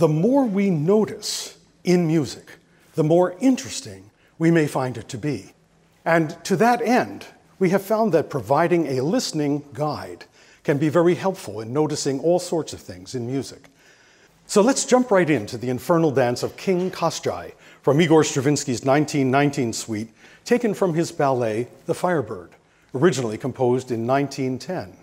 the more we notice in music, the more interesting we may find it to be. And to that end, we have found that providing a listening guide can be very helpful in noticing all sorts of things in music. So let's jump right into the infernal dance of King Koschei from Igor Stravinsky's 1919 suite, taken from his ballet, The Firebird, originally composed in 1910.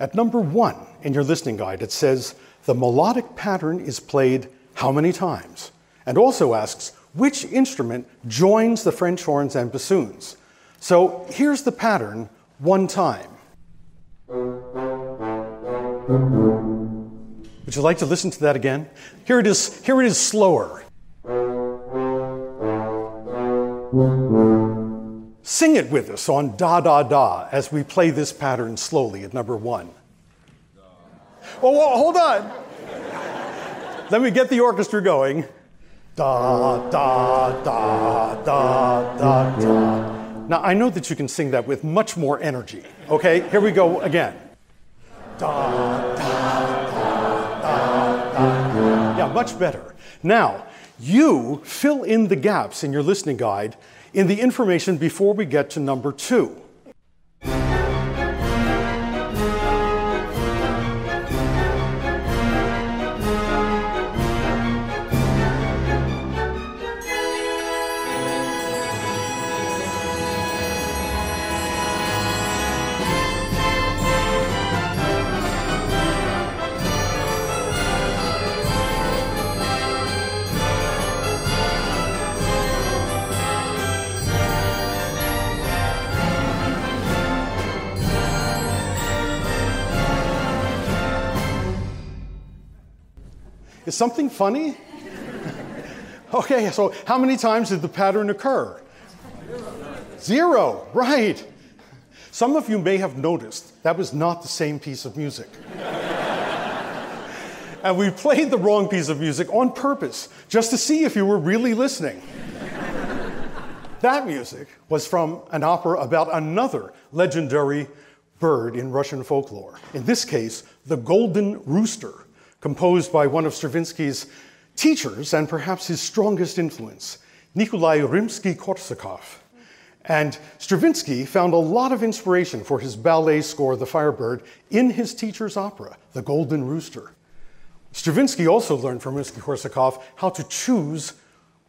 At number one in your listening guide, it says the melodic pattern is played how many times? And also asks which instrument joins the French horns and bassoons. So here's the pattern one time. Would you like to listen to that again? Here it is, here it is slower. Sing it with us on da da da as we play this pattern slowly at number one. Oh, well, hold on. Let me get the orchestra going. Da da da da da da. Now I know that you can sing that with much more energy. Okay, here we go again. Da da da da da. Yeah, much better. Now you fill in the gaps in your listening guide in the information before we get to number two. Is something funny? okay, so how many times did the pattern occur? Zero, right. Some of you may have noticed that was not the same piece of music. and we played the wrong piece of music on purpose just to see if you were really listening. that music was from an opera about another legendary bird in Russian folklore. In this case, the golden rooster composed by one of Stravinsky's teachers and perhaps his strongest influence, Nikolai Rimsky Korsakov. And Stravinsky found a lot of inspiration for his ballet score, The Firebird, in his teacher's opera, The Golden Rooster. Stravinsky also learned from Rimsky Korsakov how to choose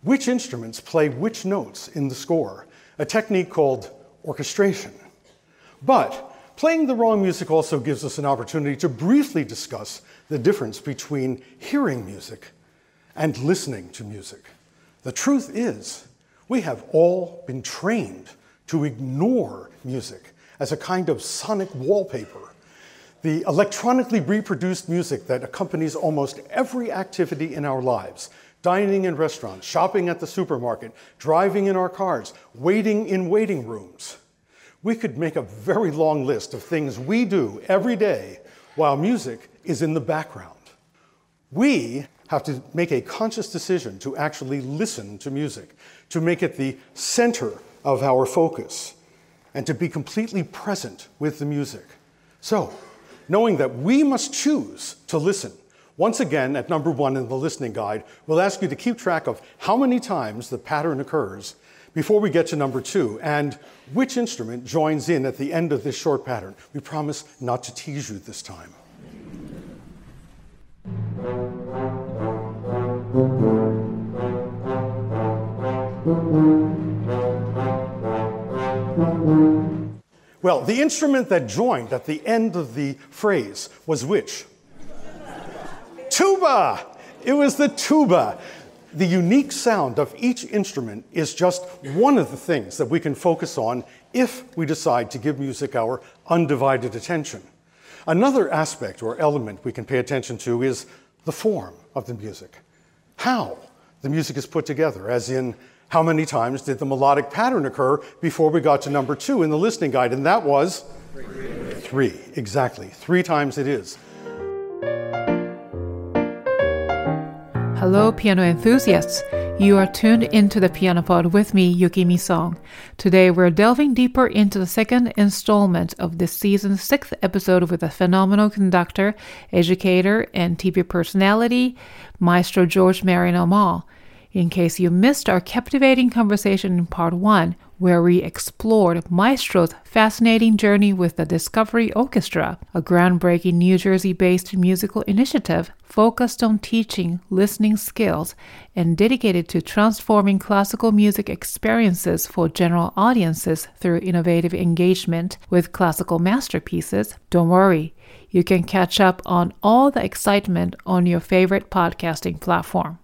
which instruments play which notes in the score, a technique called orchestration. But playing the wrong music also gives us an opportunity to briefly discuss the difference between hearing music and listening to music. The truth is, we have all been trained to ignore music as a kind of sonic wallpaper. The electronically reproduced music that accompanies almost every activity in our lives dining in restaurants, shopping at the supermarket, driving in our cars, waiting in waiting rooms. We could make a very long list of things we do every day while music is in the background. We have to make a conscious decision to actually listen to music, to make it the center of our focus, and to be completely present with the music. So, knowing that we must choose to listen, once again, at number one in the listening guide, we'll ask you to keep track of how many times the pattern occurs before we get to number two and which instrument joins in at the end of this short pattern. We promise not to tease you this time. Well, the instrument that joined at the end of the phrase was which? tuba! It was the tuba. The unique sound of each instrument is just one of the things that we can focus on if we decide to give music our undivided attention. Another aspect or element we can pay attention to is the form of the music. How the music is put together, as in how many times did the melodic pattern occur before we got to number two in the listening guide, and that was three. Three, exactly. Three times it is. Hello, piano enthusiasts. You are tuned into the Piano Pod with me, Yukimi Song. Today we're delving deeper into the second installment of this season's sixth episode with a phenomenal conductor, educator, and TV personality, Maestro George Marriner Maull. In case you missed our captivating conversation in part one, where we explored Maestro's fascinating journey with the Discovery Orchestra, a groundbreaking New Jersey based musical initiative focused on teaching listening skills and dedicated to transforming classical music experiences for general audiences through innovative engagement with classical masterpieces. Don't worry, you can catch up on all the excitement on your favorite podcasting platform.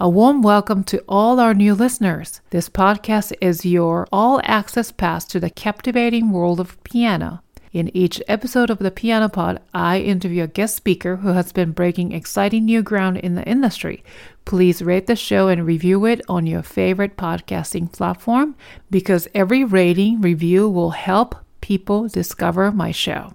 A warm welcome to all our new listeners. This podcast is your all access pass to the captivating world of piano. In each episode of the Piano Pod, I interview a guest speaker who has been breaking exciting new ground in the industry. Please rate the show and review it on your favorite podcasting platform because every rating review will help people discover my show.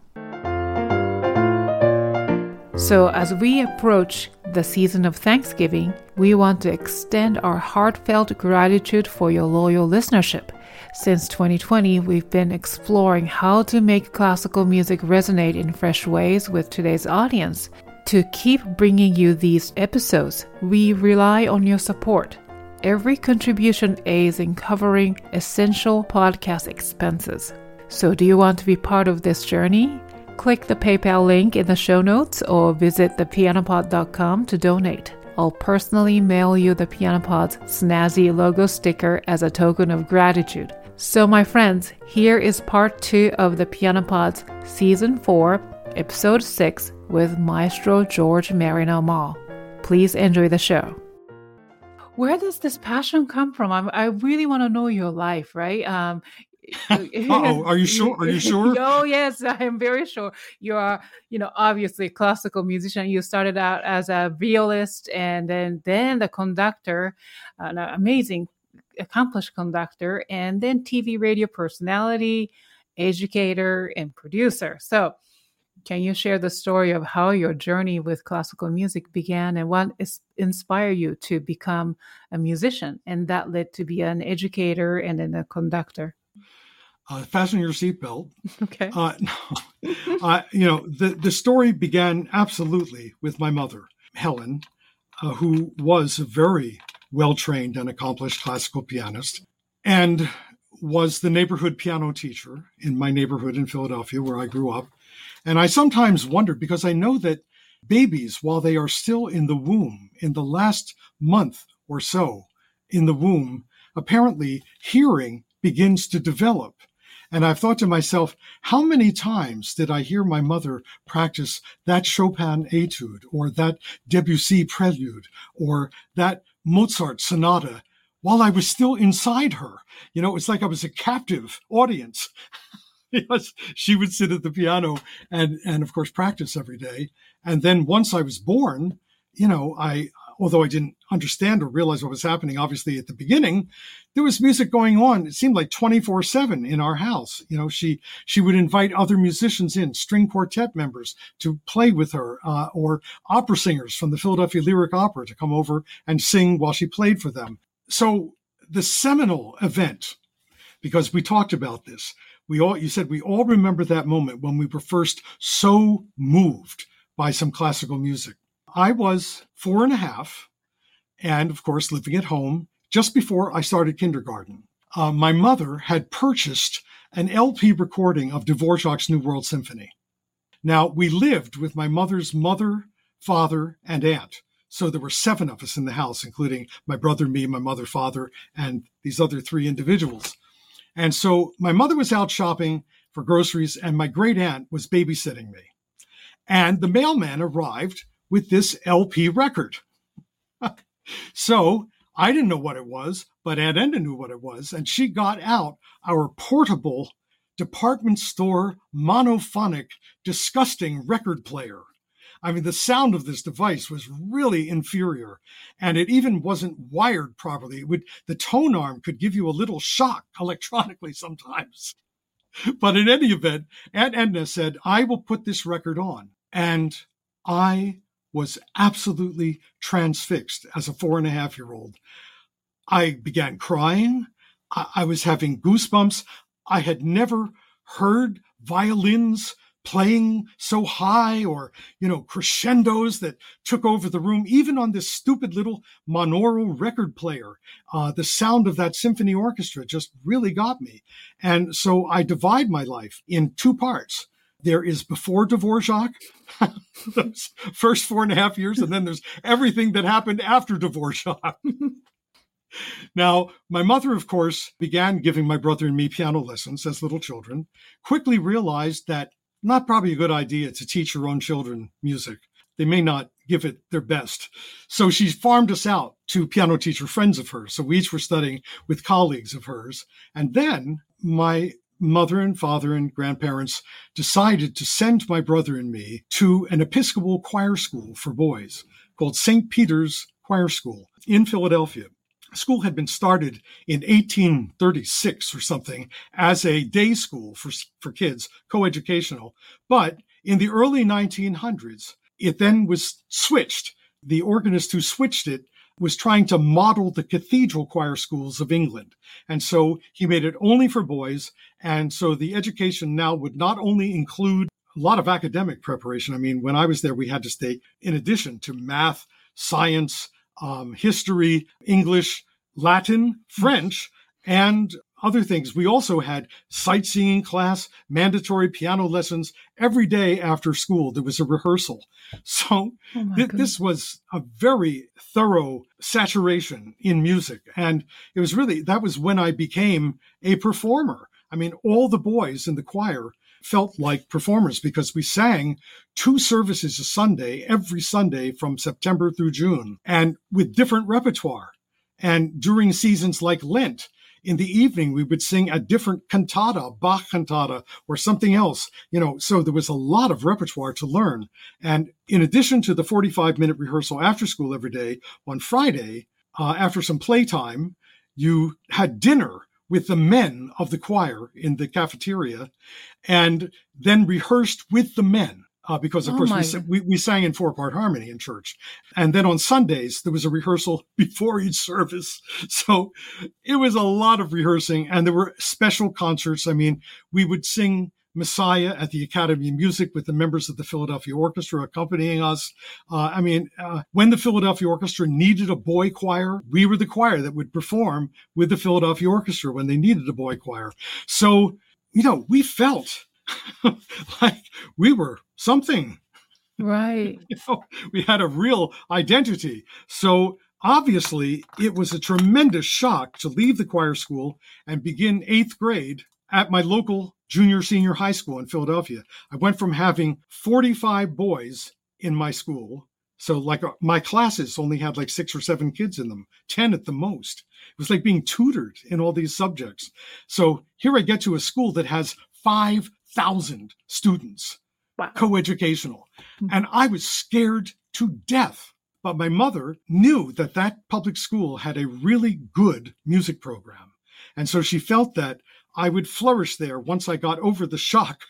So, as we approach the season of Thanksgiving, we want to extend our heartfelt gratitude for your loyal listenership. Since 2020, we've been exploring how to make classical music resonate in fresh ways with today's audience. To keep bringing you these episodes, we rely on your support. Every contribution aids in covering essential podcast expenses. So, do you want to be part of this journey? Click the PayPal link in the show notes or visit thepianopod.com to donate. I'll personally mail you the Pianopod's snazzy logo sticker as a token of gratitude. So, my friends, here is part two of the Pianopod's Season 4, Episode 6 with Maestro George Marriner Maull. Please enjoy the show. Where does this passion come from? I'm, i really want to know your life, right? Um, oh, are you sure? Are you sure? oh, yes, I am very sure. You are, you know, obviously a classical musician. You started out as a violist and then then the conductor, an amazing, accomplished conductor, and then TV radio personality, educator, and producer. So, can you share the story of how your journey with classical music began and what is, inspired you to become a musician and that led to be an educator and then a conductor? Uh, fasten your seatbelt. Okay. Uh, uh, you know, the, the story began absolutely with my mother, Helen, uh, who was a very well trained and accomplished classical pianist and was the neighborhood piano teacher in my neighborhood in Philadelphia where I grew up. And I sometimes wondered because I know that babies, while they are still in the womb, in the last month or so in the womb, apparently hearing begins to develop and I've thought to myself, how many times did I hear my mother practice that Chopin etude or that Debussy prelude or that Mozart sonata while I was still inside her? You know, it's like I was a captive audience. because she would sit at the piano and, and of course practice every day. And then once I was born, you know, I, although I didn't understand or realize what was happening, obviously at the beginning, there was music going on. It seemed like 24 seven in our house. You know, she, she would invite other musicians in, string quartet members to play with her, uh, or opera singers from the Philadelphia Lyric Opera to come over and sing while she played for them. So the seminal event, because we talked about this, we all, you said we all remember that moment when we were first so moved by some classical music. I was four and a half, and of course, living at home just before I started kindergarten. Uh, my mother had purchased an LP recording of Dvorak's New World Symphony. Now, we lived with my mother's mother, father, and aunt. So there were seven of us in the house, including my brother, me, my mother, father, and these other three individuals. And so my mother was out shopping for groceries, and my great aunt was babysitting me. And the mailman arrived with this LP record. so I didn't know what it was, but Aunt Edna knew what it was, and she got out our portable department store monophonic, disgusting record player. I mean, the sound of this device was really inferior, and it even wasn't wired properly. It would the tone arm could give you a little shock electronically sometimes. But in any event, Aunt Edna said, "I will put this record on," and I was absolutely transfixed as a four and a half year old. I began crying. I, I was having goosebumps. I had never heard violins playing so high or, you know, crescendos that took over the room, even on this stupid little monaural record player. Uh, the sound of that symphony orchestra just really got me. And so I divide my life in two parts. There is before Dvorak, those first four and a half years, and then there's everything that happened after Dvorak. Now, my mother, of course, began giving my brother and me piano lessons as little children, quickly realized that not probably a good idea to teach your own children music. They may not give it their best. So she farmed us out to piano teacher friends of hers. So we each were studying with colleagues of hers. And then my mother and father and grandparents decided to send my brother and me to an Episcopal choir school for boys called St. Peter's Choir School in Philadelphia school had been started in 1836 or something as a day school for, for kids, coeducational. But in the early 1900s, it then was switched. The organist who switched it was trying to model the cathedral choir schools of England. And so he made it only for boys. And so the education now would not only include a lot of academic preparation. I mean, when I was there, we had to stay in addition to math, science, um, history, English, Latin, French, and other things. We also had sightseeing class, mandatory piano lessons every day after school. There was a rehearsal. So oh th- this was a very thorough saturation in music. And it was really, that was when I became a performer. I mean, all the boys in the choir felt like performers because we sang two services a Sunday, every Sunday from September through June, and with different repertoire. And during seasons like Lent, in the evening, we would sing a different cantata, Bach cantata, or something else, you know, so there was a lot of repertoire to learn. And in addition to the 45 minute rehearsal after school every day, on Friday, uh, after some playtime, you had dinner with the men of the choir in the cafeteria and then rehearsed with the men. Uh, because of oh course we, we, we, sang in four part harmony in church. And then on Sundays, there was a rehearsal before each service. So it was a lot of rehearsing and there were special concerts. I mean, we would sing Messiah at the Academy of Music with the members of the Philadelphia Orchestra accompanying us. Uh, I mean, uh, when the Philadelphia Orchestra needed a boy choir, we were the choir that would perform with the Philadelphia Orchestra when they needed a boy choir. So, you know, we felt like we were something. Right. you know, we had a real identity. So obviously, it was a tremendous shock to leave the choir school and begin eighth grade at my local junior senior high school in Philadelphia. I went from having 45 boys in my school. So, like, uh, my classes only had like six or seven kids in them, 10 at the most. It was like being tutored in all these subjects. So, here I get to a school that has 5,000 students, wow. coeducational. Mm-hmm. And I was scared to death. But my mother knew that that public school had a really good music program. And so she felt that I would flourish there once I got over the shock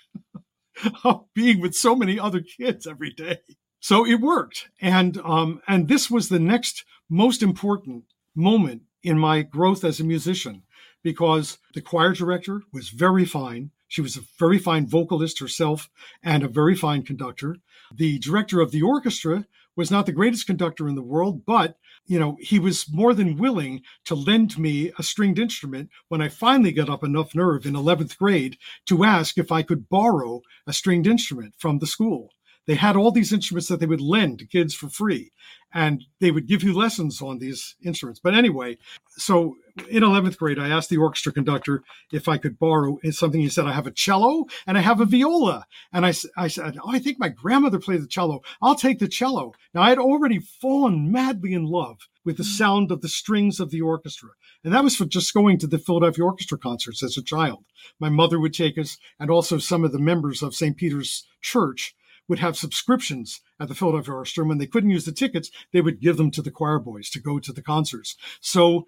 of being with so many other kids every day. So it worked. And, um, and this was the next most important moment in my growth as a musician because the choir director was very fine. She was a very fine vocalist herself and a very fine conductor. The director of the orchestra was not the greatest conductor in the world, but you know, he was more than willing to lend me a stringed instrument when I finally got up enough nerve in 11th grade to ask if I could borrow a stringed instrument from the school. They had all these instruments that they would lend to kids for free, and they would give you lessons on these instruments. But anyway, so in 11th grade, I asked the orchestra conductor if I could borrow something. He said, I have a cello and I have a viola. And I, I said, Oh, I think my grandmother played the cello. I'll take the cello. Now, I had already fallen madly in love with the mm. sound of the strings of the orchestra. And that was for just going to the Philadelphia Orchestra concerts as a child. My mother would take us, and also some of the members of St. Peter's Church would have subscriptions at the Philadelphia Orchestra. And when they couldn't use the tickets, they would give them to the choir boys to go to the concerts. So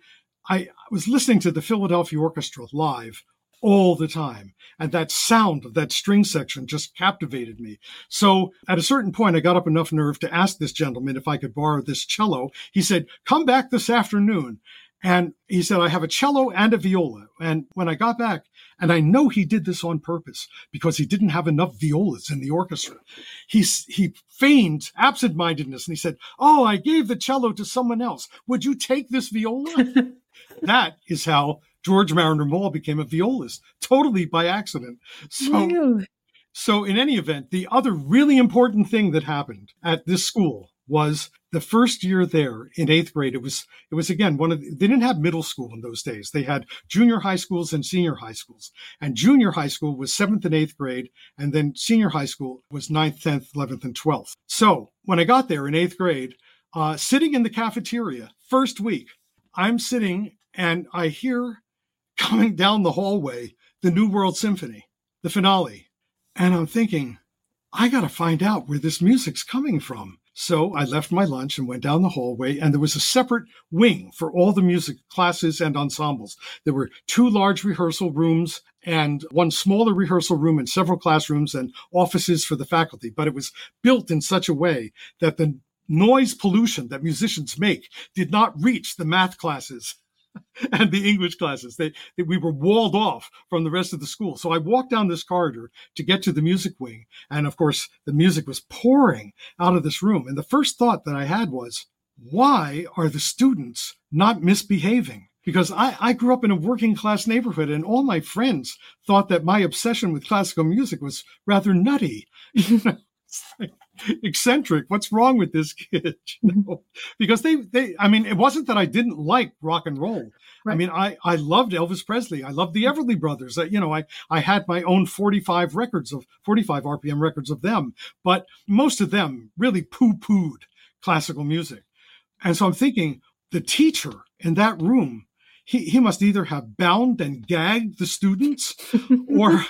I was listening to the Philadelphia Orchestra live all the time. And that sound of that string section just captivated me. So at a certain point, I got up enough nerve to ask this gentleman if I could borrow this cello. He said, come back this afternoon. And he said, I have a cello and a viola. And when I got back, and I know he did this on purpose because he didn't have enough violas in the orchestra. He, he feigned absent-mindedness and he said, Oh, I gave the cello to someone else. Would you take this viola? that is how George Marriner Maull became a violist, totally by accident. So, so in any event, the other really important thing that happened at this school was the first year there in eighth grade. It was it was again one of the, they didn't have middle school in those days. They had junior high schools and senior high schools. And junior high school was seventh and eighth grade, and then senior high school was ninth, tenth, eleventh, and twelfth. So when I got there in eighth grade, uh, sitting in the cafeteria first week, I'm sitting and I hear coming down the hallway the New World Symphony, the finale, and I'm thinking. I got to find out where this music's coming from. So I left my lunch and went down the hallway, and there was a separate wing for all the music classes and ensembles. There were two large rehearsal rooms and one smaller rehearsal room and several classrooms and offices for the faculty. But it was built in such a way that the noise pollution that musicians make did not reach the math classes and the English classes. They, they, we were walled off from the rest of the school. So I walked down this corridor to get to the music wing. And of course, the music was pouring out of this room. And the first thought that I had was, why are the students not misbehaving? Because I, I grew up in a working class neighborhood and all my friends thought that my obsession with classical music was rather nutty. eccentric. What's wrong with this kid? You mm-hmm. know? Because they, they, I mean, it wasn't that I didn't like rock and roll. Right. I mean, I, I loved Elvis Presley. I loved the mm-hmm. Everly Brothers. You know, I, I had my own 45 records of 45 RPM records of them, but most of them really poo pooed classical music. And so I'm thinking the teacher in that room, he, he must either have bound and gagged the students or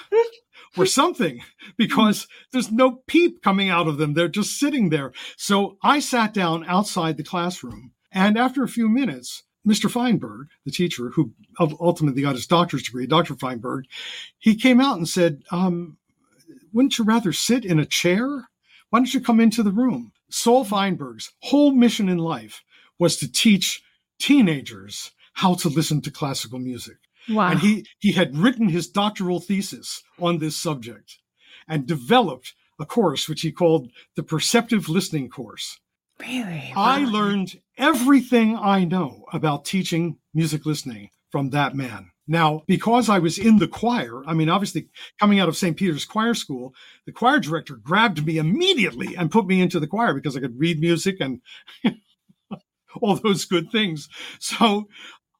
or something because there's no peep coming out of them. They're just sitting there. So I sat down outside the classroom. And after a few minutes, Mr. Feinberg, the teacher who ultimately got his doctor's degree, Dr. Feinberg, he came out and said, um, Wouldn't you rather sit in a chair? Why don't you come into the room? Saul Feinberg's whole mission in life was to teach teenagers how to listen to classical music. Wow. And he, he had written his doctoral thesis on this subject and developed a course which he called the Perceptive Listening Course. Really? Wow. I learned everything I know about teaching music listening from that man. Now, because I was in the choir, I mean, obviously coming out of St. Peter's Choir School, the choir director grabbed me immediately and put me into the choir because I could read music and all those good things. So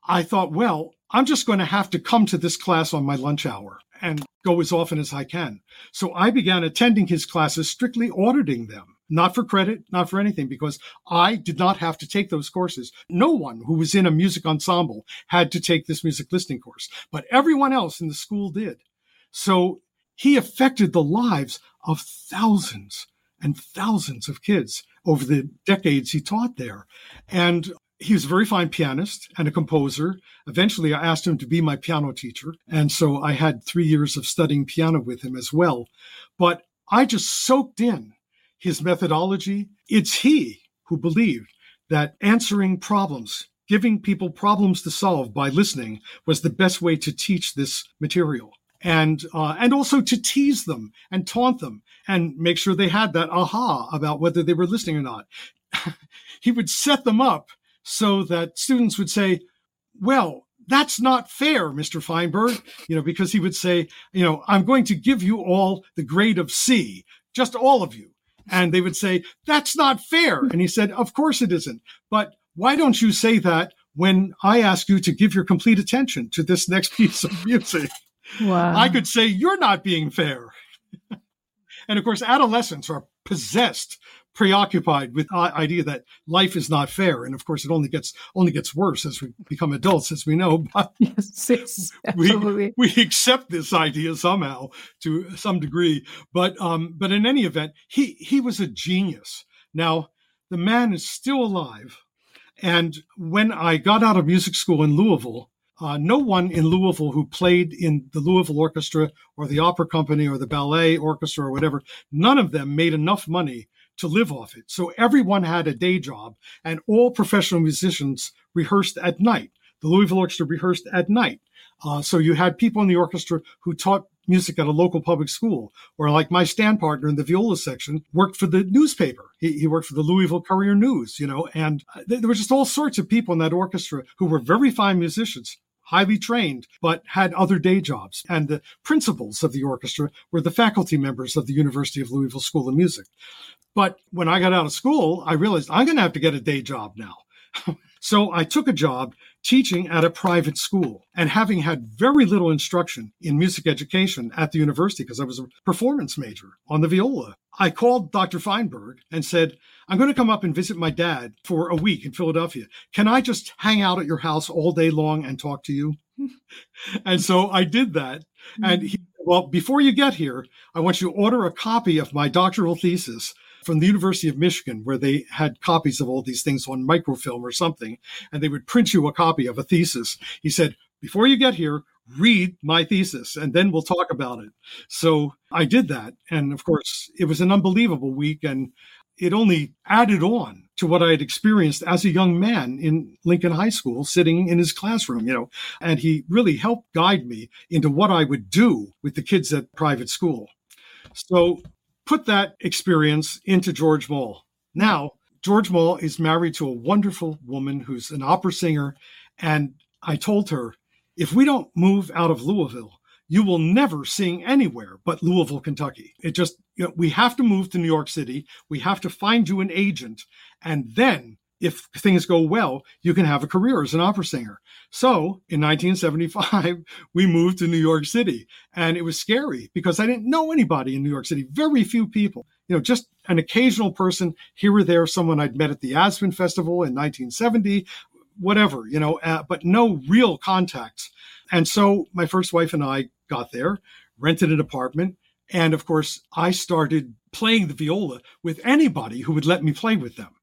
I thought, well, I'm just going to have to come to this class on my lunch hour and go as often as I can. So I began attending his classes, strictly auditing them, not for credit, not for anything, because I did not have to take those courses. No one who was in a music ensemble had to take this music listening course, but everyone else in the school did. So he affected the lives of thousands and thousands of kids over the decades he taught there. And he was a very fine pianist and a composer. Eventually, I asked him to be my piano teacher. And so I had three years of studying piano with him as well. But I just soaked in his methodology. It's he who believed that answering problems, giving people problems to solve by listening was the best way to teach this material. And, uh, and also to tease them and taunt them and make sure they had that aha about whether they were listening or not. he would set them up so that students would say, well, that's not fair, Mr. Feinberg, you know, because he would say, you know, I'm going to give you all the grade of C, just all of you. And they would say, that's not fair. And he said, of course it isn't. But why don't you say that when I ask you to give your complete attention to this next piece of music? Wow. I could say, you're not being fair. and of course, adolescents are possessed preoccupied with the idea that life is not fair. And of course it only gets only gets worse as we become adults as we know but yes, yes, we, we accept this idea somehow to some degree. But um but in any event he he was a genius. Now the man is still alive. And when i got out of music school in louisville uh, no one in Louisville who played in the Louisville Orchestra or the Opera Company or the Ballet Orchestra or whatever, none of them made enough money to live off it. So everyone had a day job and all professional musicians rehearsed at night. the Louisville Orchestra rehearsed at night. Uh, so you had people in the orchestra who taught music at a local public school, or like my stand partner in the viola section worked for the newspaper. He, he worked for the Louisville Courier News, you know, and there were just all sorts of people in that orchestra who were very fine musicians highly trained, but had other day jobs. And the principals of the orchestra were the faculty members of the University of Louisville School of Music. But when I got out of school, I realized I'm going to have to get a day job now. so I took a job teaching at a private school and having had very little instruction in music education at the university because I was a performance major on the viola. I called Dr. Feinberg and said, I'm going to come up and visit my dad for a week in Philadelphia. Can I just hang out at your house all day long and talk to you? and so I did that. And hmm. he, well, before you get here, I want you to order a copy of my doctoral thesis from the University of Michigan, where they had copies of all these things on microfilm or something, and they would print you a copy of a thesis. He said, before you get here, read my thesis and then we'll talk about it. So I did that. And of course, it was an unbelievable week. And it only added on to what I had experienced as a young man in Lincoln High School, sitting in his classroom, you know, and he really helped guide me into what I would do with the kids at private school. So put that experience into George Maull. Now, George Maull is married to a wonderful woman who's an opera singer. And I told her, if we don't move out of Louisville, you will never sing anywhere but Louisville, Kentucky. It just, you know, we have to move to New York City. We have to find you an agent. And then if things go well, you can have a career as an opera singer. So in 1975, we moved to New York City and it was scary because I didn't know anybody in New York City, very few people, you know, just an occasional person here or there, someone I'd met at the Aspen Festival in 1970, whatever, you know, uh, but no real contacts. And so my first wife and I got there, rented an apartment. And of course, I started playing the viola with anybody who would let me play with them.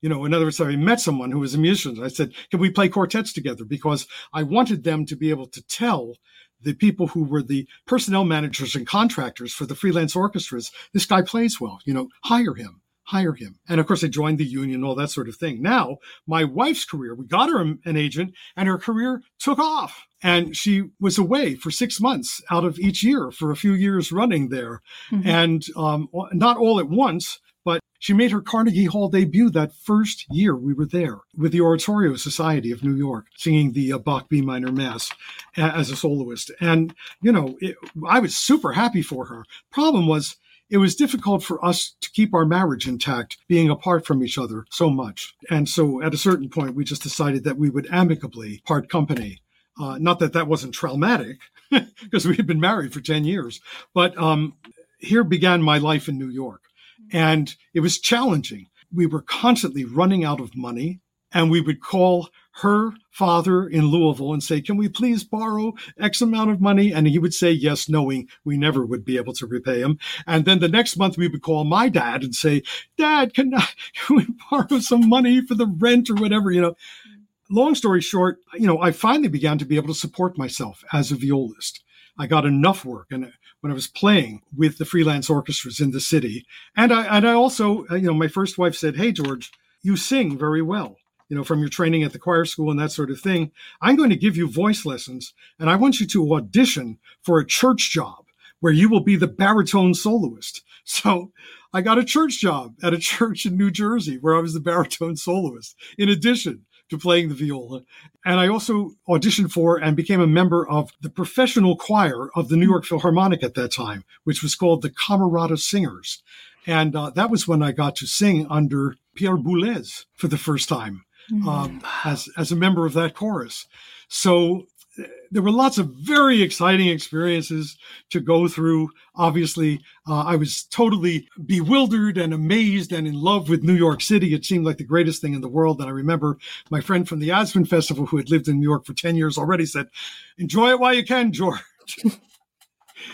You know, in other words, I met someone who was a musician. I said, can we play quartets together? Because I wanted them to be able to tell the people who were the personnel managers and contractors for the freelance orchestras, this guy plays well, you know, hire him hire him. And of course, I joined the union, all that sort of thing. Now, my wife's career, we got her an agent, and her career took off. And she was away for six months out of each year for a few years running there. Mm-hmm. And um, not all at once, but she made her Carnegie Hall debut that first year we were there with the Oratorio Society of New York, singing the uh, Bach B minor Mass as a soloist. And, you know, it, I was super happy for her. Problem was, it was difficult for us to keep our marriage intact, being apart from each other so much. And so at a certain point, we just decided that we would amicably part company. Uh, not that that wasn't traumatic, because we had been married for 10 years, but um, here began my life in New York. And it was challenging. We were constantly running out of money, and we would call her father in Louisville and say, Can we please borrow X amount of money? And he would say yes, knowing we never would be able to repay him. And then the next month we would call my dad and say, Dad, can, I, can we borrow some money for the rent or whatever? You know, long story short, you know, I finally began to be able to support myself as a violist. I got enough work and when I was playing with the freelance orchestras in the city. And I, and I also, uh, you know, my first wife said, Hey, George, you sing very well you know, from your training at the choir school and that sort of thing. I'm going to give you voice lessons and I want you to audition for a church job where you will be the baritone soloist. So I got a church job at a church in New Jersey where I was the baritone soloist in addition to playing the viola. And I also auditioned for and became a member of the professional choir of the New York Philharmonic at that time, which was called the Camerata Singers. And uh, that was when I got to sing under Pierre Boulez for the first time mm-hmm. um, as as a member of that chorus. So there were lots of very exciting experiences to go through. Obviously, uh, I was totally bewildered and amazed and in love with New York City. It seemed like the greatest thing in the world. And I remember my friend from the Aspen Festival, who had lived in New York for 10 years already, said, Enjoy it while you can, George.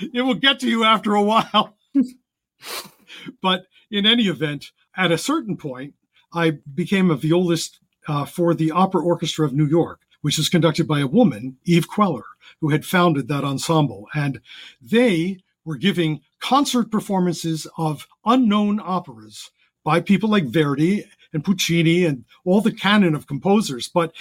it will get to you after a while. but in any event, at a certain point, I became a violist uh, for the Opera Orchestra of New York, which is conducted by a woman, Eve Queller, who had founded that ensemble. And they were giving concert performances of unknown operas by people like Verdi and Puccini and all the canon of composers. But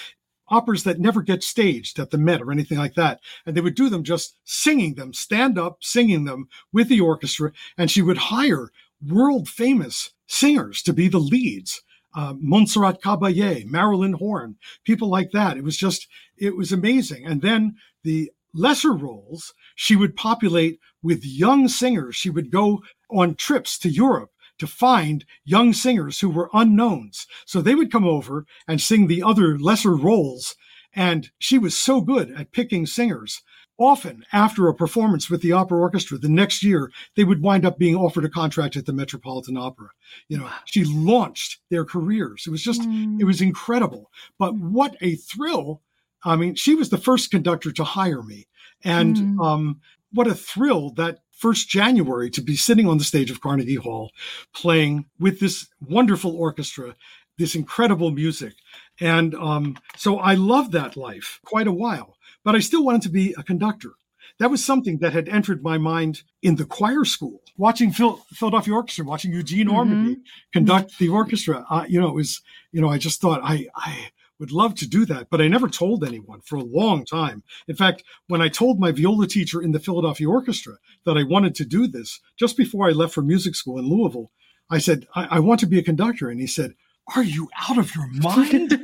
operas that never get staged at the Met or anything like that. And they would do them just singing them, stand up, singing them with the orchestra. And she would hire world famous singers to be the leads. Uh, Montserrat Caballé, Marilyn Horne, people like that. It was just, it was amazing. And then the lesser roles, she would populate with young singers. She would go on trips to Europe to find young singers who were unknowns. So they would come over and sing the other lesser roles. And she was so good at picking singers. Often, after a performance with the opera orchestra, the next year they would wind up being offered a contract at the Metropolitan Opera. You know, she launched their careers. It was just, mm. it was incredible. But what a thrill! I mean, she was the first conductor to hire me, and mm. um, what a thrill that first January to be sitting on the stage of Carnegie Hall playing with this wonderful orchestra, this incredible music. And um, so I loved that life quite a while, but I still wanted to be a conductor. That was something that had entered my mind in the choir school, watching Phil, Philadelphia Orchestra, watching Eugene mm-hmm. Ormandy conduct the orchestra. Uh, you know, it was, you know, I just thought I, I, would love to do that, but I never told anyone for a long time. In fact, when I told my viola teacher in the Philadelphia Orchestra that I wanted to do this, just before I left for music school in Louisville, I said, I, I want to be a conductor. And he said, Are you out of your mind?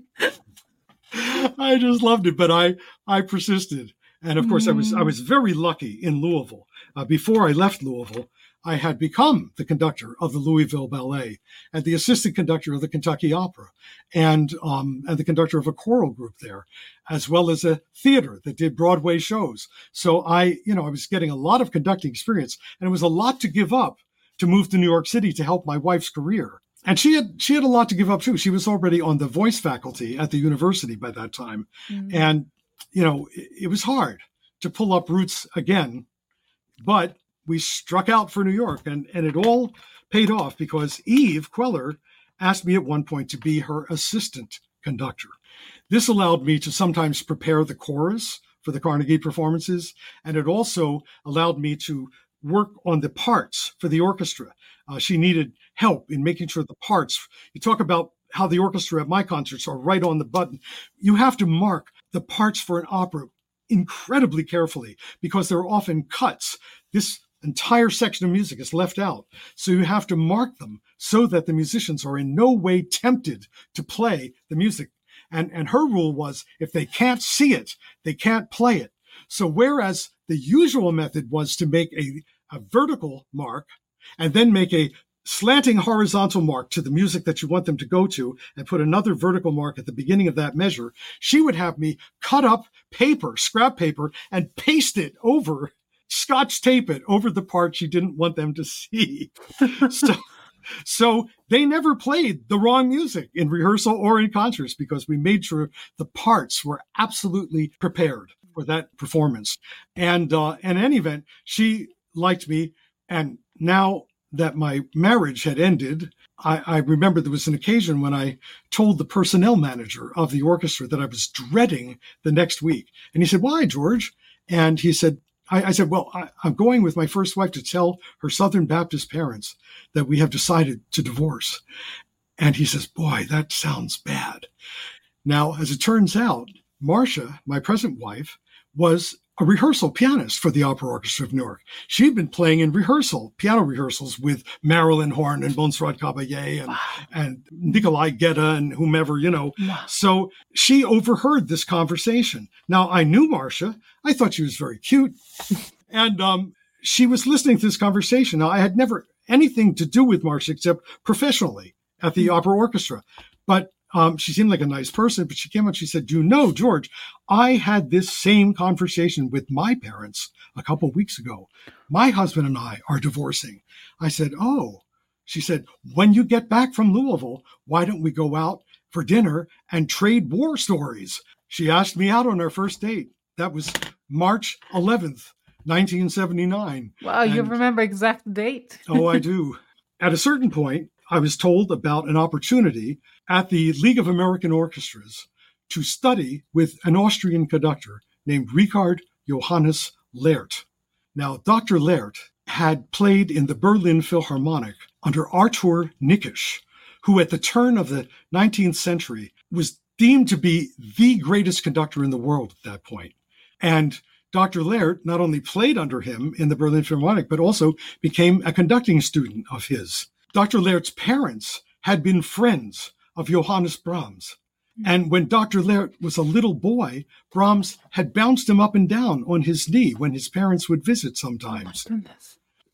I just loved it, but I, I persisted. And of course, mm. I was I was very lucky in Louisville. Uh, before I left Louisville, I had become the conductor of the Louisville Ballet and the assistant conductor of the Kentucky Opera and, um, and the conductor of a choral group there, as well as a theater that did Broadway shows. So I, you know, I was getting a lot of conducting experience and it was a lot to give up to move to New York City to help my wife's career. And she had she had a lot to give up too. She was already on the voice faculty at the university by that time. Mm-hmm. And, you know, it, it was hard to pull up roots again. But we struck out for New York, and, and it all paid off because Eve Queller asked me at one point to be her assistant conductor. This allowed me to sometimes prepare the chorus for the Carnegie performances, and it also allowed me to work on the parts for the orchestra. Uh, she needed help in making sure the parts, you talk about how the orchestra at my concerts are right on the button. You have to mark the parts for an opera incredibly carefully because there are often cuts. This entire section of music is left out. So you have to mark them so that the musicians are in no way tempted to play the music. And, and her rule was if they can't see it, they can't play it. So whereas the usual method was to make a, a vertical mark and then make a slanting horizontal mark to the music that you want them to go to and put another vertical mark at the beginning of that measure, she would have me cut up paper, scrap paper, and paste it over scotch tape it over the part she didn't want them to see. so, so they never played the wrong music in rehearsal or in concerts because we made sure the parts were absolutely prepared for that performance. And uh, in any event, she liked me. And now that my marriage had ended, I, I, remember there was an occasion when I told the personnel manager of the orchestra that I was dreading the next week. And he said, Why, George? And he said, I, I said, well, I, I'm going with my first wife to tell her Southern Baptist parents that we have decided to divorce. And he says, boy, that sounds bad. Now, as it turns out, Marcia, my present wife, was a rehearsal pianist for the Opera Orchestra of New York. She'd been playing in rehearsal, piano rehearsals with Marilyn Horne and Montserrat Caballé and, wow. and Nikolai Gedda and whomever, you know. Wow. So she overheard this conversation. Now, I knew Marcia. I thought she was very cute. and um, she was listening to this conversation. Now, I had never anything to do with Marcia except professionally at the Opera Orchestra. But um, she seemed like a nice person, but she came out. She said, Do "You know, George, I had this same conversation with my parents a couple weeks ago. My husband and I are divorcing." I said, "Oh." She said, "When you get back from Louisville, why don't we go out for dinner and trade war stories?" She asked me out on our first date. That was March 11th, 1979. Wow, and, you remember exact date? oh, I do. At a certain point, I was told about an opportunity at the League of American Orchestras to study with an Austrian conductor named Richard Johannes Lert. Now, Dr. Lert had played in the Berlin Philharmonic under Artur Nikisch, who at the turn of the 19th century was deemed to be the greatest conductor in the world at that point. And Dr. Lert not only played under him in the Berlin Philharmonic, but also became a conducting student of his. Dr. Lert's parents had been friends of Johannes Brahms. Hmm. And when Dr. Lert was a little boy, Brahms had bounced him up and down on his knee when his parents would visit sometimes. Oh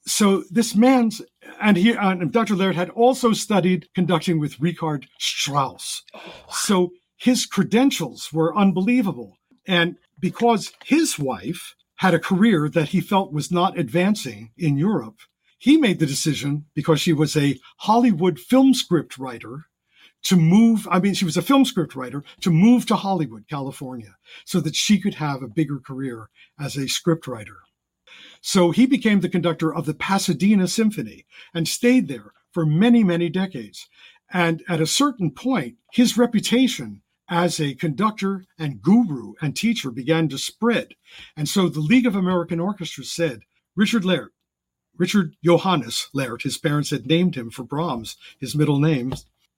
so this man's and he and Dr. Lert had also studied conducting with Richard Strauss. Oh, wow. So his credentials were unbelievable. And because his wife had a career that he felt was not advancing in Europe, he made the decision because she was a Hollywood film script writer to move. I mean, she was a film script writer to move to Hollywood, California, so that she could have a bigger career as a script writer. So he became the conductor of the Pasadena Symphony and stayed there for many, many decades. And at a certain point, his reputation as a conductor and guru and teacher began to spread. And so the League of American Orchestras said, Richard Lert, Richard Johannes Lert, his parents had named him for Brahms, his middle name.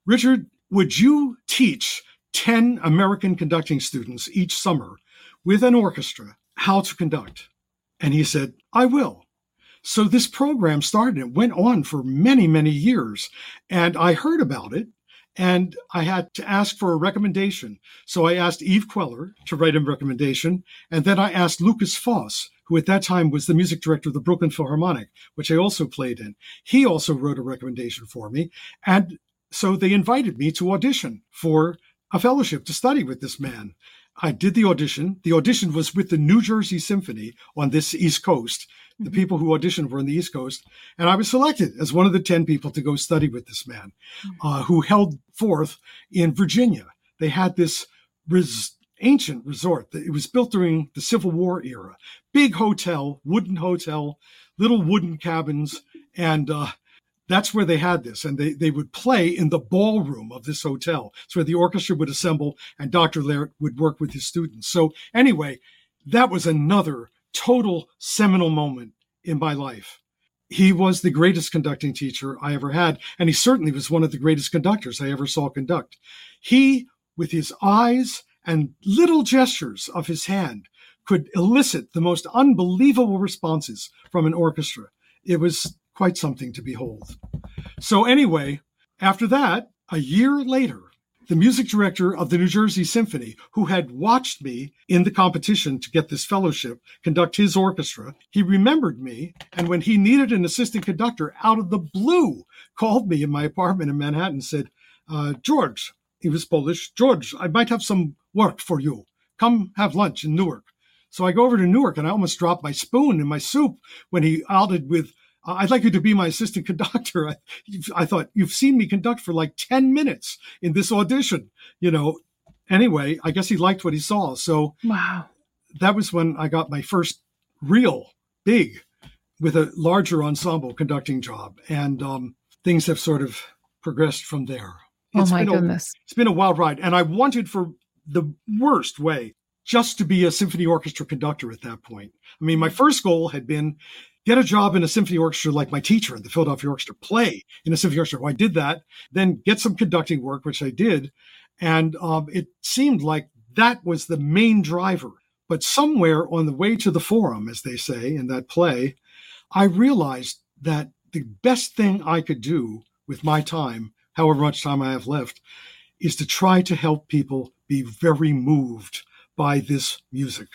Richard, would you teach 10 American conducting students each summer with an orchestra how to conduct? And he said, I will. So this program started. It went on for many, many years. And I heard about it and I had to ask for a recommendation. So I asked Eve Queller to write a recommendation. And then I asked Lukas Foss, who at that time was the music director of the Brooklyn Philharmonic, which I also played in. He also wrote a recommendation for me. And so they invited me to audition for a fellowship to study with this man. I did the audition. The audition was with the New Jersey Symphony on this East Coast. The mm-hmm. people who auditioned were on the East Coast. And I was selected as one of the 10 people to go study with this man mm-hmm. uh, who held forth in Virginia. They had this res- ancient resort. It was built during the Civil War era. Big hotel, wooden hotel, little wooden cabins. And uh, that's where they had this. And they, they would play in the ballroom of this hotel. It's where the orchestra would assemble and Dr. Lert would work with his students. So, anyway, that was another total seminal moment in my life. He was the greatest conducting teacher I ever had. And he certainly was one of the greatest conductors I ever saw conduct. He, with his eyes and little gestures of his hand, could elicit the most unbelievable responses from an orchestra. It was quite something to behold. So, anyway, after that, a year later, the music director of the New Jersey Symphony, who had watched me in the competition to get this fellowship conduct his orchestra, he remembered me. And when he needed an assistant conductor out of the blue, called me in my apartment in Manhattan and said, uh, George, he was Polish, George, I might have some work for you. Come have lunch in Newark. So I go over to Newark and I almost drop my spoon in my soup when he outed with I'd like you to be my assistant conductor. I, I, thought, you've seen me conduct for like 10 minutes in this audition, you know. Anyway, I guess he liked what he saw. So wow. that was when I got my first real big with a larger ensemble conducting job. And um, things have sort of progressed from there. Oh it's oh my goodness. A, it's been a wild ride. And I wanted for the worst way just to be a symphony orchestra conductor at that point. I mean, my first goal had been get a job in a symphony orchestra like my teacher in the Philadelphia Orchestra, play in a symphony orchestra. Well, I did that, then get some conducting work, which I did. And um, it seemed like that was the main driver. But somewhere on the way to the forum, as they say in that play, I realized that the best thing I could do with my time, however much time I have left, is to try to help people be very moved by this music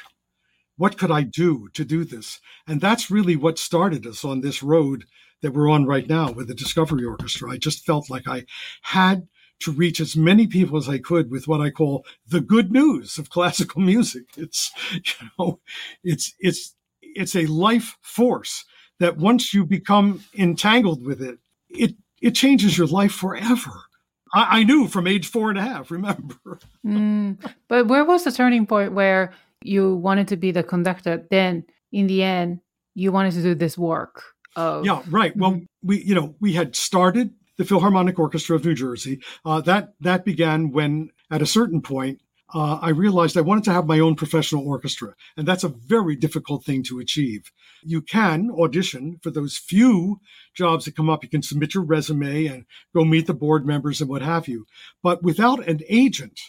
what could I do to do this? And that's really what started us on this road that we're on right now with the Discovery Orchestra. I just felt like I had to reach as many people as I could with what I call the good news of classical music. It's, you know, it's, it's, it's a life force that once you become entangled with it, it, it changes your life forever. I, I knew from age four and a half, remember. Mm, but where was the turning point where you wanted to be the conductor then in the end you wanted to do this work of yeah right well mm-hmm. we you know we had started the philharmonic orchestra of new jersey uh, that that began when at a certain point uh, I realized I wanted to have my own professional orchestra. And that's a very difficult thing to achieve. You can audition for those few jobs that come up. You can submit your resume and go meet the board members and what have you. But without an agent,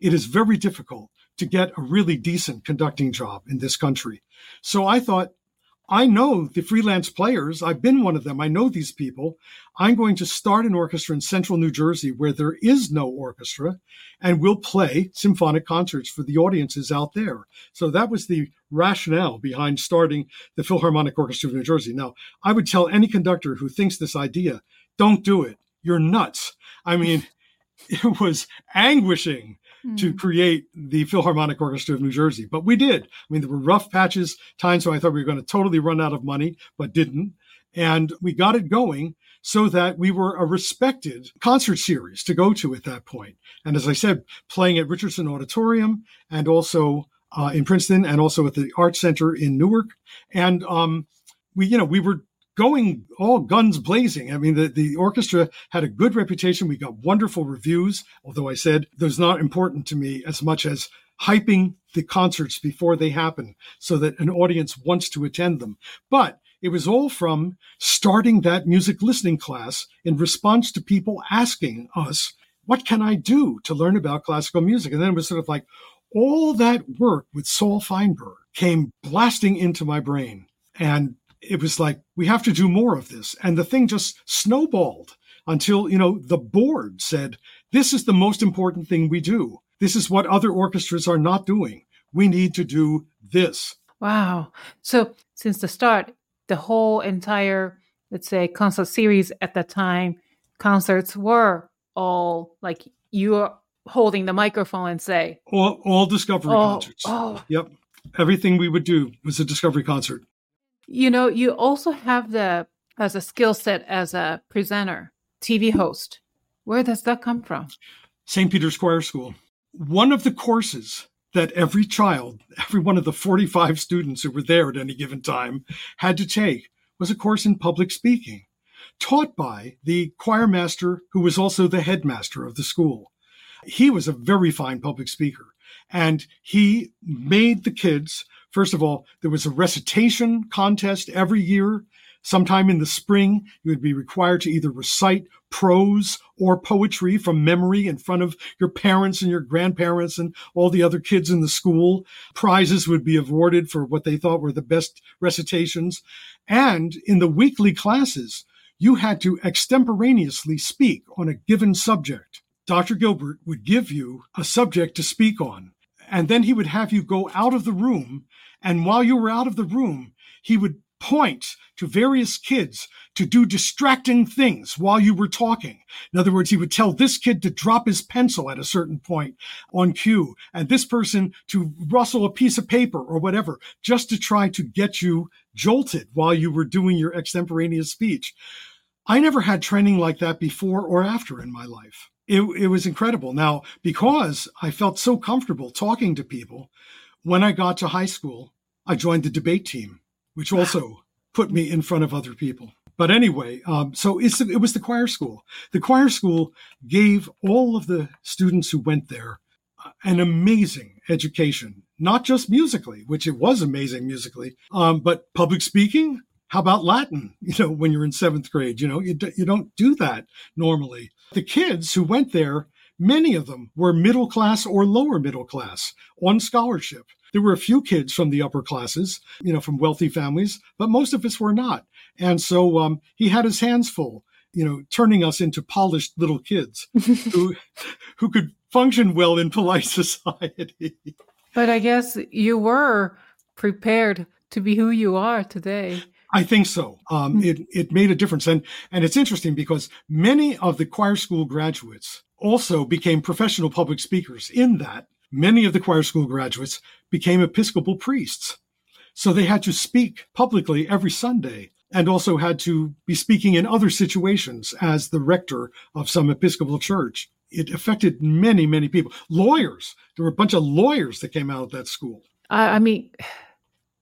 it is very difficult to get a really decent conducting job in this country. So I thought, I know the freelance players. I've been one of them. I know these people. I'm going to start an orchestra in central New Jersey where there is no orchestra and we'll play symphonic concerts for the audiences out there. So that was the rationale behind starting the Philharmonic Orchestra of New Jersey. Now, I would tell any conductor who thinks this idea, don't do it. You're nuts. I mean, it was anguishing to hmm. create the Philharmonic Orchestra of New Jersey. But we did. I mean, there were rough patches, times when I thought we were going to totally run out of money, but didn't. And we got it going so that we were a respected concert series to go to at that point. And as I said, playing at Richardson Auditorium and also uh, in Princeton and also at the Art Center in Newark. And um, we, you know, we were going all guns blazing. I mean, the, the orchestra had a good reputation. We got wonderful reviews, although I said those not important to me as much as hyping the concerts before they happen so that an audience wants to attend them. But it was all from starting that music listening class in response to people asking us, what can I do to learn about classical music? And then it was sort of like all that work with Saul Feinberg came blasting into my brain. And it was like, we have to do more of this. And the thing just snowballed until, you know, the board said, this is the most important thing we do. This is what other orchestras are not doing. We need to do this. Wow. So since the start, the whole entire, let's say, concert series at that time, concerts were all like you are holding the microphone and say all, all discovery oh, concerts. Oh. Yep. Everything we would do was a discovery concert. You know, you also have the as a skill set as a presenter, TV host. Where does that come from? St. Peter's Choir School. One of the courses that every child, every one of the 45 students who were there at any given time had to take was a course in public speaking, taught by the choir master who was also the headmaster of the school. He was a very fine public speaker, and he made the kids First of all, there was a recitation contest every year. Sometime in the spring, you would be required to either recite prose or poetry from memory in front of your parents and your grandparents and all the other kids in the school. Prizes would be awarded for what they thought were the best recitations. And in the weekly classes, you had to extemporaneously speak on a given subject. Dr. Gilbert would give you a subject to speak on, and then he would have you go out of the room and while you were out of the room, he would point to various kids to do distracting things while you were talking. In other words, he would tell this kid to drop his pencil at a certain point on cue and this person to rustle a piece of paper or whatever, just to try to get you jolted while you were doing your extemporaneous speech. I never had training like that before or after in my life. It, it was incredible. Now, because I felt so comfortable talking to people, when I got to high school, I joined the debate team, which also put me in front of other people. But anyway, um, so it was the choir school. The choir school gave all of the students who went there an amazing education, not just musically, which it was amazing musically, um, but public speaking. How about Latin? You know, when you're in seventh grade, you know, you, d- you don't do that normally. The kids who went there, many of them were middle class or lower middle class on scholarship. There were a few kids from the upper classes, you know, from wealthy families, but most of us were not. And so um, he had his hands full, you know, turning us into polished little kids who, who could function well in polite society. But I guess you were prepared to be who you are today. I think so. Um, hmm. it it made a difference, and and it's interesting because many of the choir school graduates also became professional public speakers. In that, many of the choir school graduates became Episcopal priests. So they had to speak publicly every Sunday and also had to be speaking in other situations as the rector of some Episcopal church. It affected many, many people. Lawyers. There were a bunch of lawyers that came out of that school. I mean,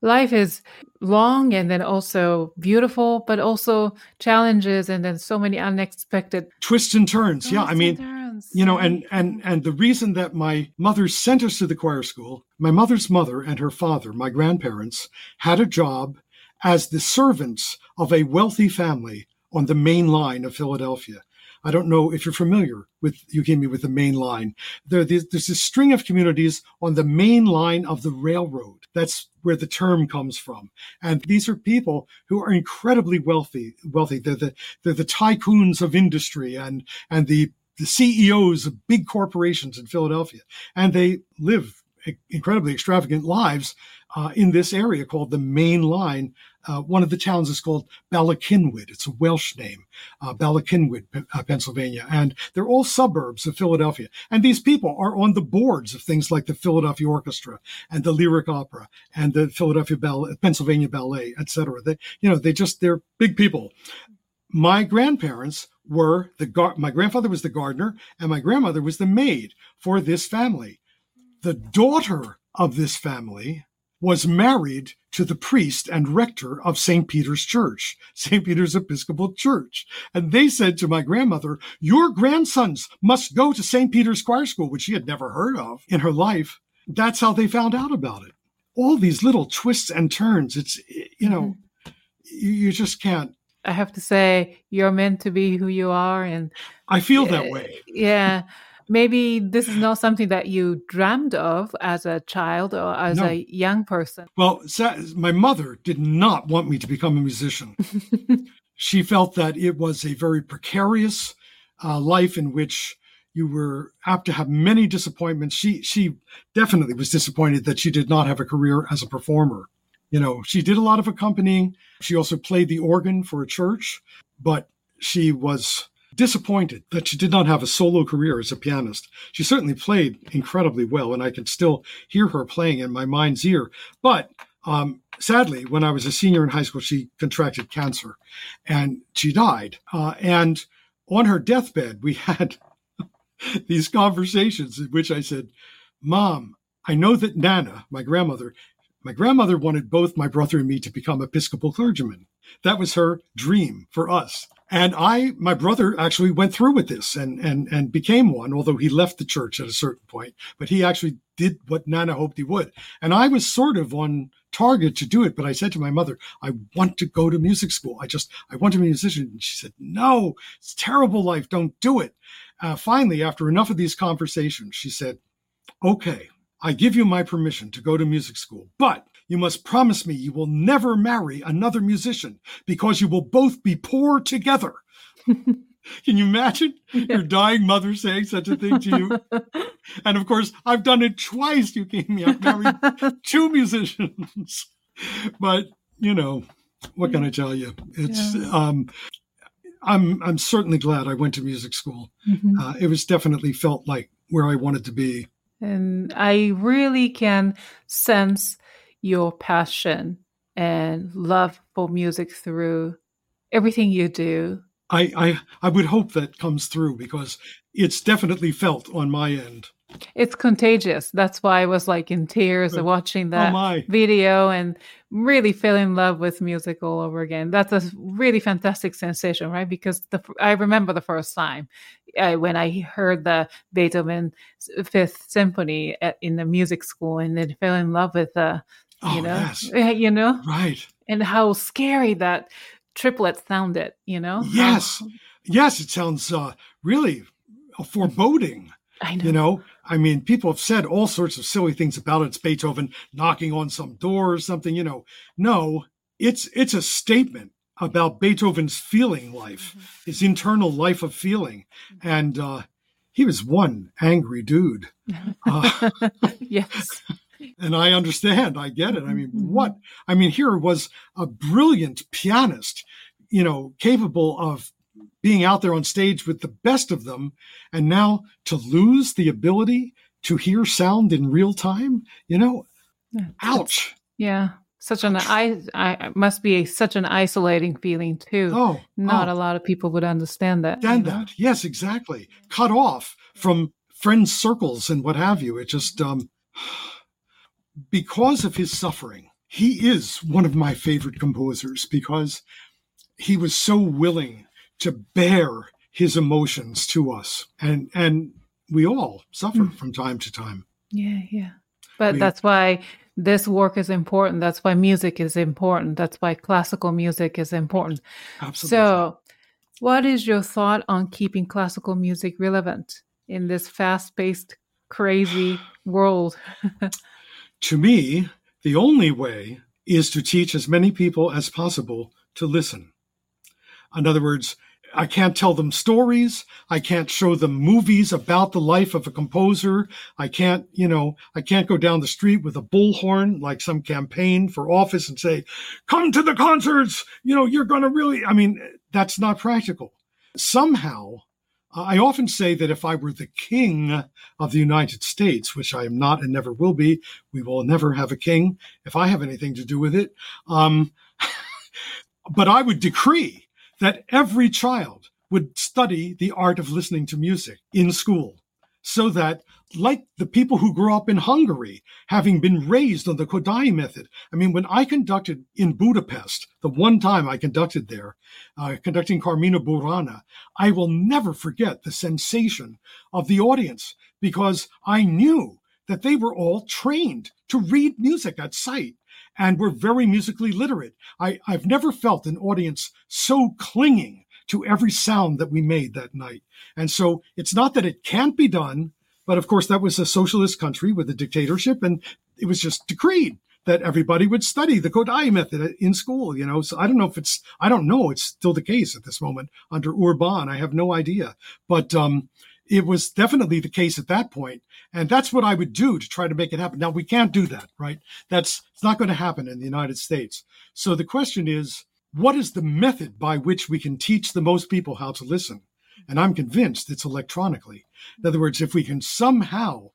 life is long and then also beautiful, but also challenges and then so many unexpected twists and turns. Twists yeah, I mean, you know, and and and the reason that my mother sent us to the choir school, my mother's mother and her father, my grandparents, had a job as the servants of a wealthy family on the main line of Philadelphia. I don't know if you're familiar with you gave me with the main line. There, there's, there's this string of communities on the main line of the railroad. That's where the term comes from. And these are people who are incredibly wealthy. Wealthy. They're the they're the tycoons of industry and and the the CEOs of big corporations in Philadelphia, and they live incredibly extravagant lives uh, in this area called the Main Line. Uh, one of the towns is called Bala Cynwyd. It's a Welsh name, uh, Bala Cynwyd, uh, Pennsylvania. And they're all suburbs of Philadelphia. And these people are on the boards of things like the Philadelphia Orchestra and the Lyric Opera and the Philadelphia Ballet, Pennsylvania Ballet, etc. They, you know, they just, they're big people. My grandparents were the, gar- my grandfather was the gardener and my grandmother was the maid for this family. The daughter of this family was married to the priest and rector of St. Peter's Church, St. Peter's Episcopal Church. And they said to my grandmother, Your grandsons must go to St. Peter's Choir School, which she had never heard of in her life. That's how they found out about it. All these little twists and turns. It's, you know, you, you just can't. I have to say, you're meant to be who you are. And I feel that way. Yeah maybe this is not something that you dreamed of as a child or as no. a young person. Well, my mother did not want me to become a musician. she felt that it was a very precarious uh, life in which you were apt to have many disappointments. She she definitely was disappointed that she did not have a career as a performer. You know, she did a lot of accompanying. She also played the organ for a church, but she was disappointed that she did not have a solo career as a pianist. She certainly played incredibly well, and I can still hear her playing in my mind's ear. But um, sadly, when I was a senior in high school, she contracted cancer and she died. Uh, and on her deathbed, we had these conversations in which I said, Mom, I know that Nana, my grandmother, my grandmother wanted both my brother and me to become Episcopal clergymen. That was her dream for us. And I, my brother actually went through with this and, and, and became one, although he left the church at a certain point, but he actually did what Nana hoped he would. And I was sort of on target to do it, but I said to my mother, I want to go to music school. I just, I want to be a musician. And she said, no, it's terrible life. Don't do it. Uh, finally, after enough of these conversations, she said, okay, I give you my permission to go to music school, but you must promise me you will never marry another musician because you will both be poor together. Can you imagine your dying mother saying such a thing to you? and of course, I've done it twice. You gave me, I've married two musicians. but, you know, what can I tell you? It's, yeah. um, I'm, I'm certainly glad I went to music school. Mm-hmm. Uh, it was definitely felt like where I wanted to be. And I really can sense your passion and love for music through everything you do. I, I, I would hope that comes through because it's definitely felt on my end. It's contagious. That's why I was like in tears watching that oh video and really fell in love with music all over again. That's a really fantastic sensation, right? Because the I remember the first time uh, when I heard the Beethoven Fifth Symphony at, in the music school, and then fell in love with the Oh, you know, yes. you know, right, and how scary that triplet sounded. You know, yes, yes, it sounds uh, really foreboding. I know. You know, I mean, people have said all sorts of silly things about it. It's Beethoven knocking on some door or something. You know, no, it's it's a statement about Beethoven's feeling life, mm-hmm. his internal life of feeling, mm-hmm. and uh, he was one angry dude. Uh, yes and I understand. I get it. I mean, mm-hmm. what? I mean, here was a brilliant pianist, you know, capable of being out there on stage with the best of them. And now to lose the ability to hear sound in real time, you know, ouch. Yeah. Such an I, I must be a, such an isolating feeling too. Oh, not oh. a lot of people would understand that. Understand that? Yes, exactly. Cut off from friends' circles and what have you. It just um, because of his suffering, he is one of my favorite composers because he was so willing to bare his emotions to us. And, and we all suffer mm. from time to time. Yeah, yeah. But we, that's why this work is important. That's why music is important. That's why classical music is important. Absolutely. So, what is your thought on keeping classical music relevant in this fast paced, crazy world? to me, the only way is to teach as many people as possible to listen. In other words, I can't tell them stories. I can't show them movies about the life of a composer. I can't, you know, I can't go down the street with a bullhorn like some campaign for office and say, come to the concerts. You know, you're going to really, I mean, that's not practical. Somehow, I often say that if I were the king of the United States, which I am not and never will be, we will never have a king if I have anything to do with it. Um, but I would decree that every child would study the art of listening to music in school so that like the people who grew up in Hungary, having been raised on the Kodály method. I mean, when I conducted in Budapest, the one time I conducted there, uh, conducting Carmina Burana, I will never forget the sensation of the audience because I knew that they were all trained to read music at sight and were very musically literate. I, I've never felt an audience so clinging to every sound that we made that night. And so it's not that it can't be done, but of course that was a socialist country with a dictatorship and it was just decreed that everybody would study the Kodály method in school, you know. So I don't know if it's, I don't know, it's still the case at this moment under Orbán. I have no idea. But um, it was definitely the case at that point and that's what i would do to try to make it happen now we can't do that right that's it's not going to happen in the united states so the question is what is the method by which we can teach the most people how to listen and i'm convinced it's electronically in other words if we can somehow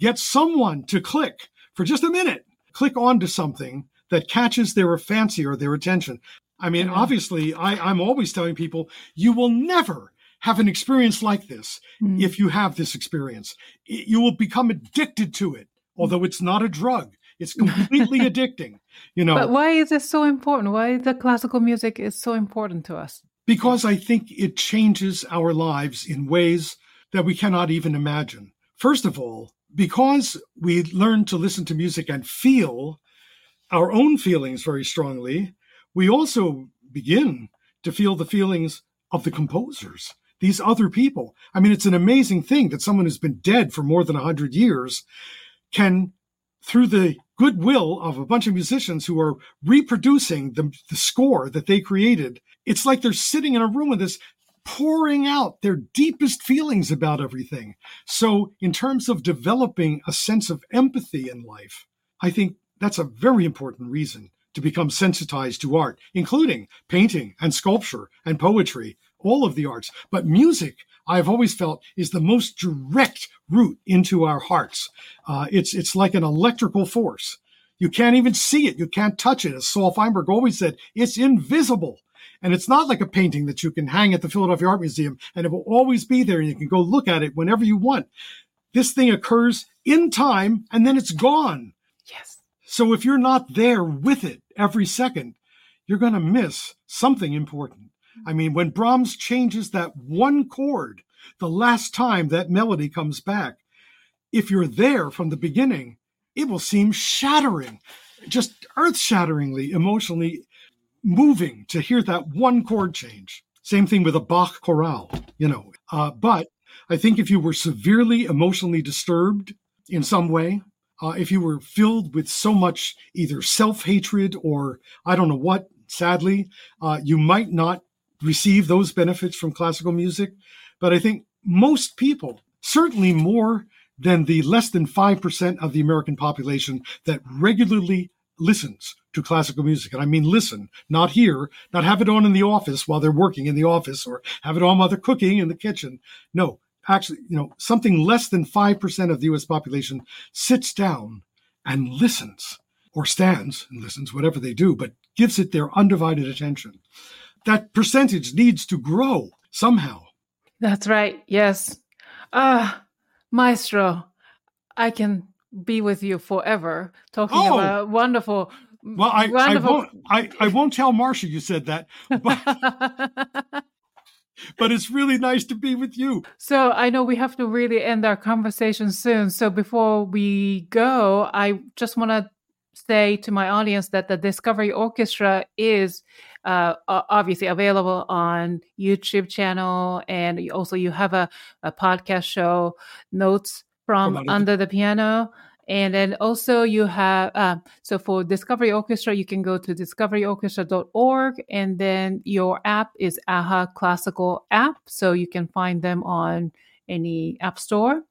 get someone to click for just a minute click onto something that catches their fancy or their attention i mean obviously I, i'm always telling people you will never have an experience like this mm. if you have this experience. You will become addicted to it, although it's not a drug. It's completely addicting, you know. But why is this so important? Why the classical music is so important to us? Because I think it changes our lives in ways that we cannot even imagine. First of all, because we learn to listen to music and feel our own feelings very strongly, we also begin to feel the feelings of the composers these other people. I mean, it's an amazing thing that someone who's been dead for more than 100 years can, through the goodwill of a bunch of musicians who are reproducing the, the score that they created, it's like they're sitting in a room with this pouring out their deepest feelings about everything. So, in terms of developing a sense of empathy in life, I think that's a very important reason to become sensitized to art, including painting and sculpture and poetry all of the arts. But music, I've always felt, is the most direct route into our hearts. Uh, it's it's like an electrical force. You can't even see it. You can't touch it. As Saul Feinberg always said, it's invisible. And it's not like a painting that you can hang at the Philadelphia Art Museum and it will always be there and you can go look at it whenever you want. This thing occurs in time and then it's gone. Yes. So if you're not there with it every second, you're going to miss something important. I mean, when Brahms changes that one chord, the last time that melody comes back, if you're there from the beginning, it will seem shattering, just earth shatteringly, emotionally moving to hear that one chord change. Same thing with a Bach chorale, you know. Uh, but I think if you were severely emotionally disturbed in some way, uh, if you were filled with so much either self hatred or I don't know what, sadly, uh, you might not receive those benefits from classical music. But I think most people, certainly more than the less than 5% of the American population that regularly listens to classical music. And I mean listen, not hear, not have it on in the office while they're working in the office or have it on while they're cooking in the kitchen. No, actually, you know, something less than 5% of the US population sits down and listens or stands and listens, whatever they do, but gives it their undivided attention that percentage needs to grow somehow. That's right. Yes. Ah, uh, Maestro, I can be with you forever talking oh. about wonderful. Well, I, wonderful... I won't. I, I won't tell Marcia you said that. But but it's really nice to be with you. So I know we have to really end our conversation soon. So before we go, I just want to say to my audience that the Discovery Orchestra is uh, obviously available on YouTube channel, and also you have a, a podcast show, Notes from, Under the Piano. And then also you have, uh, so for Discovery Orchestra, you can go to discoveryorchestra.org and then your app is AHA Classical app. So you can find them on any app store,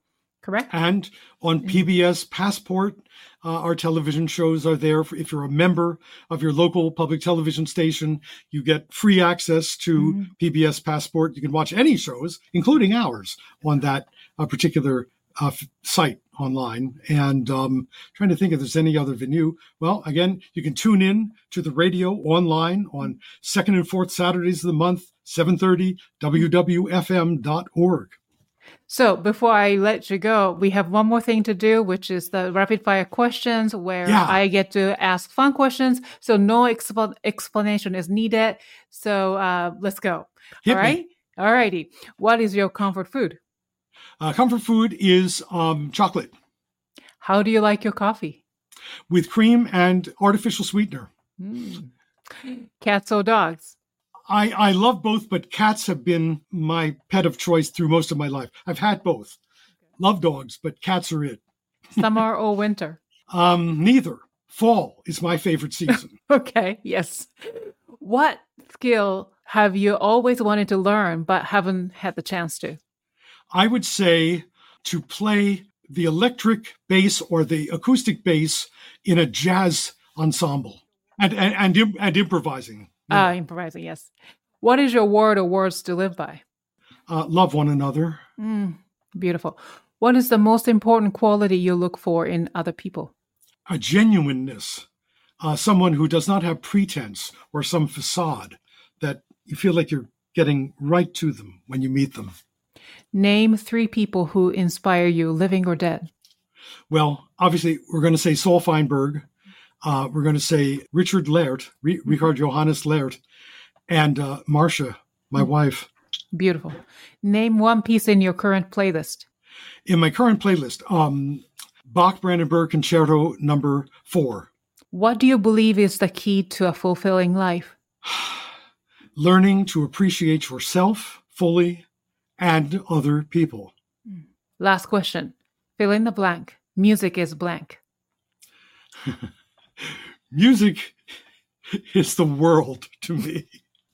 correct? And on PBS Passport, uh, our television shows are there. if you're a member of your local public television station, you get free access to mm-hmm. PBS Passport. You can watch any shows, including ours, on that uh, particular uh, site online. And um, trying to think if there's any other venue. Well, again, you can tune in to the radio online on second and fourth Saturdays of the month, 7:30 wwfm.org. So before I let you go, we have one more thing to do, which is the rapid fire questions where yeah. I get to ask fun questions. So no exp- explanation is needed. So uh, let's go. Hit All right. Me. All righty. What is your comfort food? Uh, comfort food is um, chocolate. How do you like your coffee? With cream and artificial sweetener. Mm. Cats or dogs? I, I love both, but cats have been my pet of choice through most of my life. I've had both. Love dogs, but cats are it. Summer or winter? Um, neither. Fall is my favorite season. okay, yes. What skill have you always wanted to learn but haven't had the chance to? I would say to play the electric bass or the acoustic bass in a jazz ensemble and and and, and improvising. Ah, uh, improvising, yes. What is your word or words to live by? Uh, love one another. Mm, beautiful. What is the most important quality you look for in other people? A genuineness, uh, someone who does not have pretense or some facade, that you feel like you're getting right to them when you meet them. Name three people who inspire you, living or dead. Well, obviously, we're going to say Saul Feinberg. Uh, we're going to say Richard Lert, R- Richard Johannes Lert, and uh, Marcia, my mm-hmm. wife. Beautiful. Name one piece in your current playlist. In my current playlist, um, Bach Brandenburg Concerto number four. What do you believe is the key to a fulfilling life? Learning to appreciate yourself fully and other people. Last question. Fill in the blank. Music is blank. Music is the world to me.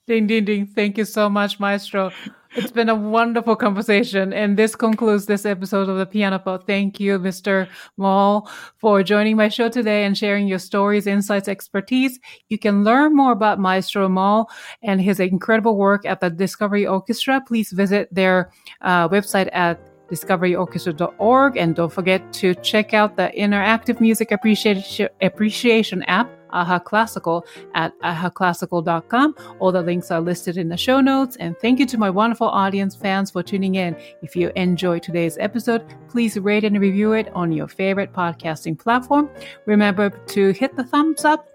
Ding, ding, ding. Thank you so much, Maestro. It's been a wonderful conversation. And this concludes this episode of the Piano Pod. Thank you, Mr. Maull, for joining my show today and sharing your stories, insights, expertise. You can learn more about Maestro Maull and his incredible work at the Discovery Orchestra. Please visit their uh, website at discoveryorchestra.org and don't forget to check out the interactive music appreciation, app AHA Classical at ahaclassical.com. All the links are listed in the show notes. And thank you to my wonderful audience fans for tuning in. If you enjoyed today's episode, please rate and review it on your favorite podcasting platform. Remember to hit the thumbs up.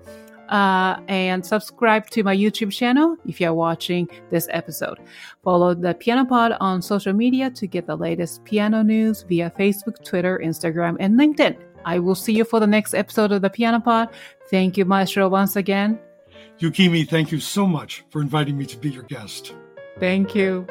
Uh, and subscribe to my YouTube channel if you're watching this episode. Follow the Piano Pod on social media to get the latest piano news via Facebook, Twitter, Instagram, and LinkedIn. I will see you for the next episode of the Piano Pod. Thank you, Maestro, once again. Yukimi, thank you so much for inviting me to be your guest. Thank you.